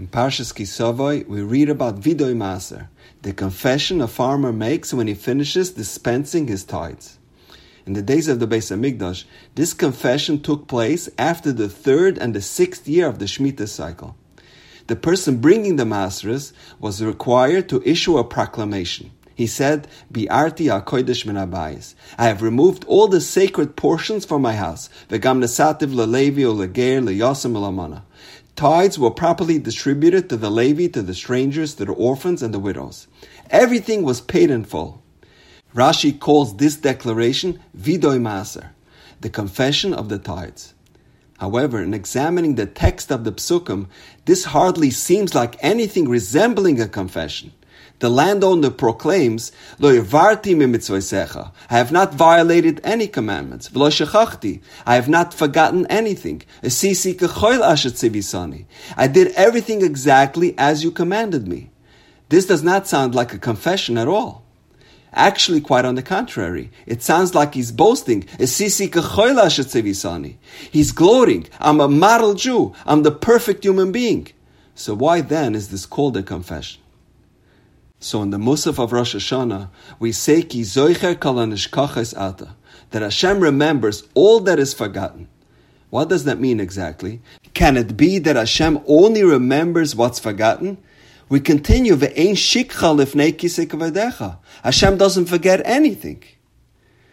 In Parshas Kisavoy, we read about Vidoy Maser, the confession a farmer makes when he finishes dispensing his tithes. In the days of the Beis Hamikdash, this confession took place after the third and the sixth year of the Shemitah cycle. The person bringing the Maseres was required to issue a proclamation. He said, Bi'arti ha'kodesh min abayis. I have removed all the sacred portions from my house. V'gam nesativ le'levi o le'ger. Tithes were properly distributed to the Levi, to the strangers, to the orphans, and the widows. Everything was paid in full. Rashi calls this declaration Vidoy Maser, the confession of the tithes. However, in examining the text of the psukim, this hardly seems like anything resembling a confession the landowner proclaims, Lo I have not violated any commandments. I have not forgotten anything. I did everything exactly as you commanded me. This does not sound like a confession at all. Actually, quite on the contrary, it sounds like he's boasting. He's gloating. I'm a model Jew. I'm the perfect human being. So why then is this called a confession? So in the Musaf of Rosh Hashanah, we say ki zoicher kalanishkachas ata, that Hashem remembers all that is forgotten. What does that mean exactly? Can it be that Hashem only remembers what's forgotten? We continue ve'ein shikcha lifnei kisek Hashem doesn't forget anything.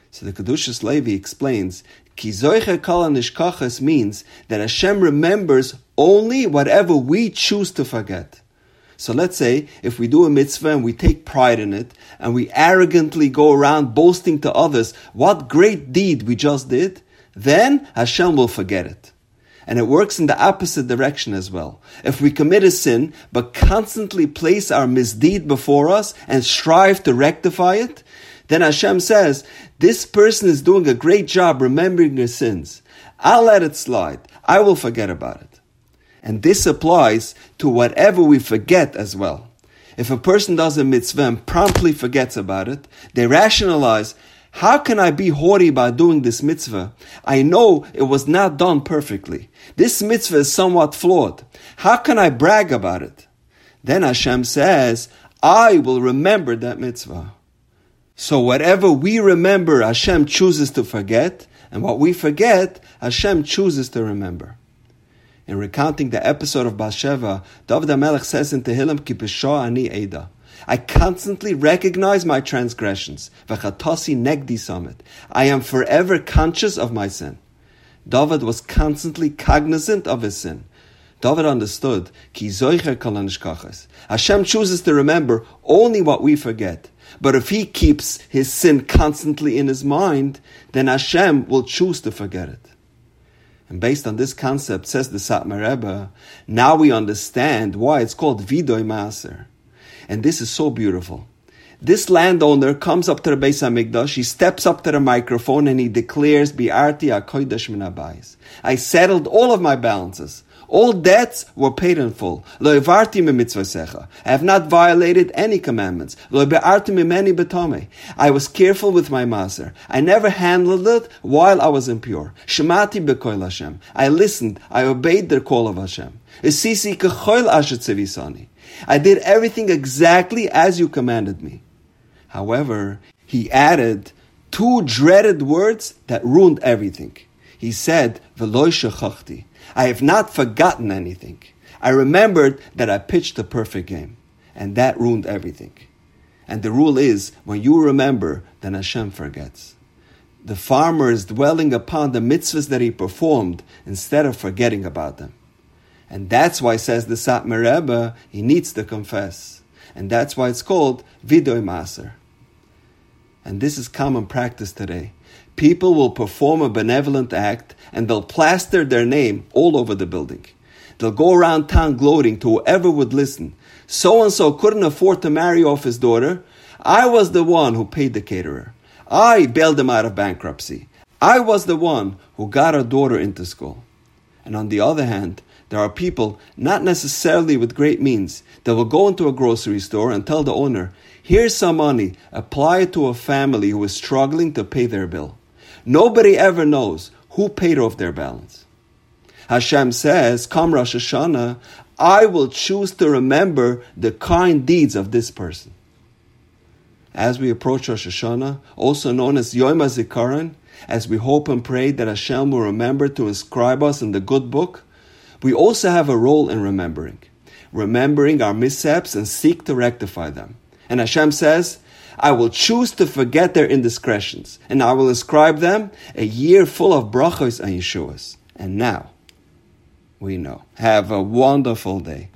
So the Kedushas Levi explains, Ki zoicher kalanishkachas means that Hashem remembers only whatever we choose to forget. So let's say if we do a mitzvah and we take pride in it and we arrogantly go around boasting to others what great deed we just did, then Hashem will forget it. And it works in the opposite direction as well. If we commit a sin, but constantly place our misdeed before us and strive to rectify it, then Hashem says, this person is doing a great job remembering his sins. I'll let it slide. I will forget about it. And this applies to whatever we forget as well. If a person does a mitzvah and promptly forgets about it, they rationalize, how can I be haughty by doing this mitzvah? I know it was not done perfectly. This mitzvah is somewhat flawed. How can I brag about it? Then Hashem says, I will remember that mitzvah. So whatever we remember, Hashem chooses to forget, and what we forget, Hashem chooses to remember in recounting the episode of Bathsheba, David HaMelech says in Tehillim, Ki ani eda. I constantly recognize my transgressions. V'chatasi negdi samit. I am forever conscious of my sin. David was constantly cognizant of his sin. David understood, ki Hashem chooses to remember only what we forget. But if he keeps his sin constantly in his mind, then Hashem will choose to forget it. And based on this concept, says the Satmar Rebbe, now we understand why it's called Vidoy Maser. And this is so beautiful. This landowner comes up to the Beis Hamikdash, he steps up to the microphone and he declares, Bi'arti HaKodesh Min I settled all of my balances. All debts were paid in full. I have not violated any commandments. I was careful with my maser. I never handled it while I was impure. I listened. I obeyed the call of Hashem. I did everything exactly as you commanded me. However, he added two dreaded words that ruined everything. He said, Veloy shechachti. I have not forgotten anything. I remembered that I pitched a perfect game, and that ruined everything. And the rule is when you remember, then Hashem forgets. The farmer is dwelling upon the mitzvahs that he performed instead of forgetting about them. And that's why, says the Satmar Rebbe, he needs to confess. And that's why it's called Vidoy Maser. And this is common practice today people will perform a benevolent act and they'll plaster their name all over the building. They'll go around town gloating to whoever would listen. So and so couldn't afford to marry off his daughter. I was the one who paid the caterer. I bailed him out of bankruptcy. I was the one who got her daughter into school. And on the other hand, there are people, not necessarily with great means, that will go into a grocery store and tell the owner, Here's some money, apply it to a family who is struggling to pay their bill. Nobody ever knows who paid off their balance. Hashem says, Come Rosh Hashanah, I will choose to remember the kind deeds of this person. As we approach Rosh Hashanah, also known as Yom HaZikaron, as we hope and pray that Hashem will remember to inscribe us in the good book, we also have a role in remembering, remembering our missteps and seek to rectify them. And Hashem says, I will choose to forget their indiscretions, and I will ascribe them a year full of brachos and yeshuas. And now, we know. Have a wonderful day.